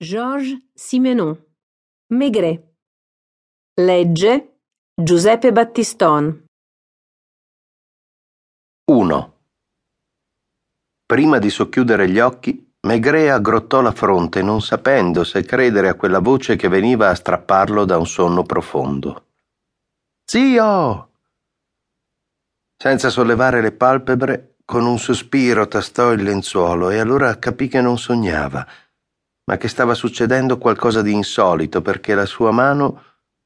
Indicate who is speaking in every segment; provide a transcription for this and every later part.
Speaker 1: Georges Simenon. Maigret. Legge Giuseppe Battiston.
Speaker 2: 1. Prima di socchiudere gli occhi, Maigret aggrottò la fronte, non sapendo se credere a quella voce che veniva a strapparlo da un sonno profondo. Zio! Senza sollevare le palpebre, con un sospiro tastò il lenzuolo e allora capì che non sognava ma che stava succedendo qualcosa di insolito perché la sua mano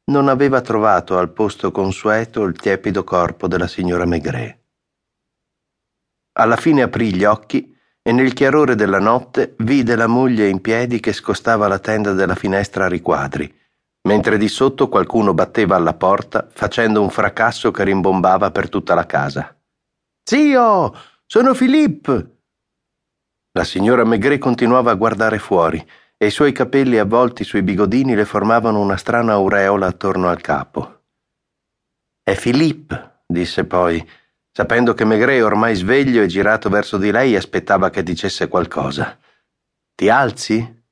Speaker 2: non aveva trovato al posto consueto il tiepido corpo della signora Maigret. Alla fine aprì gli occhi e nel chiarore della notte vide la moglie in piedi che scostava la tenda della finestra a riquadri, mentre di sotto qualcuno batteva alla porta facendo un fracasso che rimbombava per tutta la casa. Zio, sono Philippe! La signora Maigret continuava a guardare fuori e i suoi capelli avvolti sui bigodini le formavano una strana aureola attorno al capo. È Philippe, disse poi, sapendo che Maigret, ormai sveglio e girato verso di lei, aspettava che dicesse qualcosa. Ti alzi?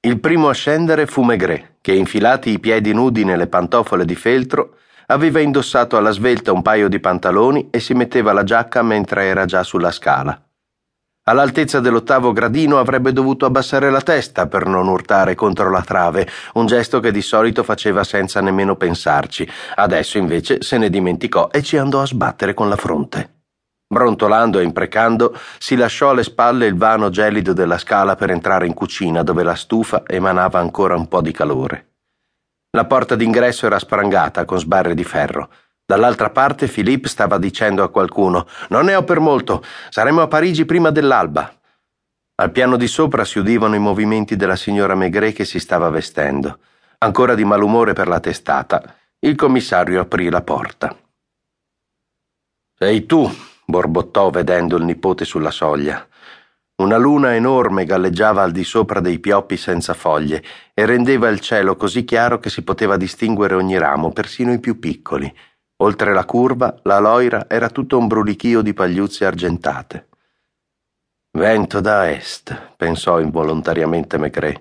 Speaker 2: Il primo a scendere fu Maigret, che, infilati i piedi nudi nelle pantofole di feltro, aveva indossato alla svelta un paio di pantaloni e si metteva la giacca mentre era già sulla scala. All'altezza dell'ottavo gradino avrebbe dovuto abbassare la testa per non urtare contro la trave, un gesto che di solito faceva senza nemmeno pensarci. Adesso invece se ne dimenticò e ci andò a sbattere con la fronte. Brontolando e imprecando, si lasciò alle spalle il vano gelido della scala per entrare in cucina, dove la stufa emanava ancora un po' di calore. La porta d'ingresso era sprangata con sbarre di ferro. Dall'altra parte Philippe stava dicendo a qualcuno Non ne ho per molto, saremo a Parigi prima dell'alba. Al piano di sopra si udivano i movimenti della signora Maigret che si stava vestendo. Ancora di malumore per la testata, il commissario aprì la porta. Sei tu, borbottò vedendo il nipote sulla soglia. Una luna enorme galleggiava al di sopra dei pioppi senza foglie e rendeva il cielo così chiaro che si poteva distinguere ogni ramo, persino i più piccoli. Oltre la curva, la loira era tutto un brulichio di pagliuzze argentate. Vento da est, pensò involontariamente Maigret,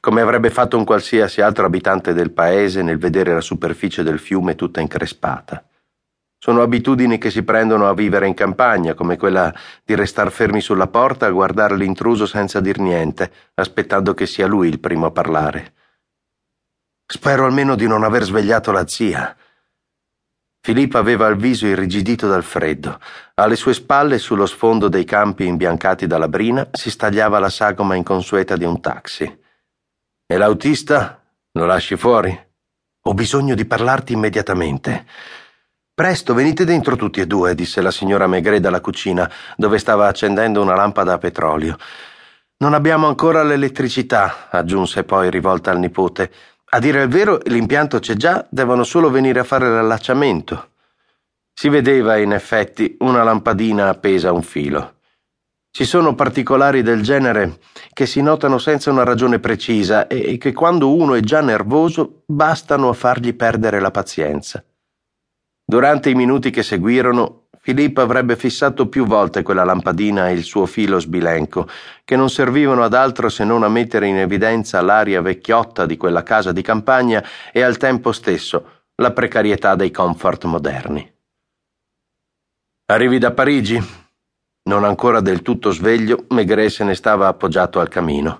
Speaker 2: come avrebbe fatto un qualsiasi altro abitante del paese nel vedere la superficie del fiume tutta increspata. Sono abitudini che si prendono a vivere in campagna, come quella di restar fermi sulla porta a guardare l'intruso senza dir niente, aspettando che sia lui il primo a parlare. Spero almeno di non aver svegliato la zia, Filippo aveva il viso irrigidito dal freddo. Alle sue spalle, sullo sfondo dei campi imbiancati dalla brina, si stagliava la sagoma inconsueta di un taxi. E l'autista? Lo lasci fuori? Ho bisogno di parlarti immediatamente. Presto, venite dentro tutti e due, disse la signora Maigret dalla cucina, dove stava accendendo una lampada a petrolio. Non abbiamo ancora l'elettricità, aggiunse poi rivolta al nipote. A dire il vero, l'impianto c'è già, devono solo venire a fare l'allacciamento. Si vedeva, in effetti, una lampadina appesa a un filo. Ci sono particolari del genere che si notano senza una ragione precisa e che quando uno è già nervoso bastano a fargli perdere la pazienza. Durante i minuti che seguirono, Filippo avrebbe fissato più volte quella lampadina e il suo filo sbilenco, che non servivano ad altro se non a mettere in evidenza l'aria vecchiotta di quella casa di campagna e al tempo stesso la precarietà dei comfort moderni. Arrivi da Parigi? Non ancora del tutto sveglio, Maigret se ne stava appoggiato al camino.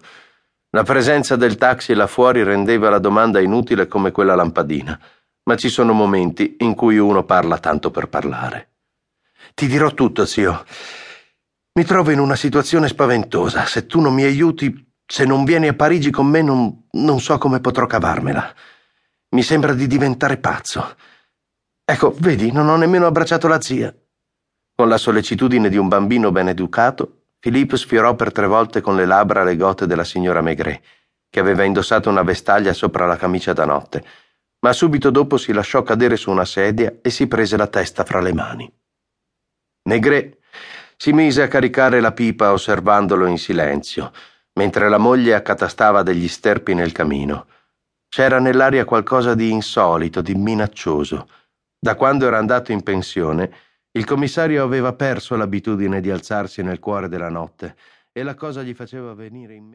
Speaker 2: La presenza del taxi là fuori rendeva la domanda inutile come quella lampadina, ma ci sono momenti in cui uno parla tanto per parlare. Ti dirò tutto, zio. Mi trovo in una situazione spaventosa. Se tu non mi aiuti, se non vieni a Parigi con me, non, non so come potrò cavarmela. Mi sembra di diventare pazzo. Ecco, vedi, non ho nemmeno abbracciato la zia. Con la sollecitudine di un bambino ben educato, Philippe sfiorò per tre volte con le labbra le gote della signora Maigret, che aveva indossato una vestaglia sopra la camicia da notte, ma subito dopo si lasciò cadere su una sedia e si prese la testa fra le mani. Maigret si mise a caricare la pipa osservandolo in silenzio, mentre la moglie accatastava degli sterpi nel camino. C'era nell'aria qualcosa di insolito, di minaccioso. Da quando era andato in pensione, il commissario aveva perso l'abitudine di alzarsi nel cuore della notte e la cosa gli faceva venire in mente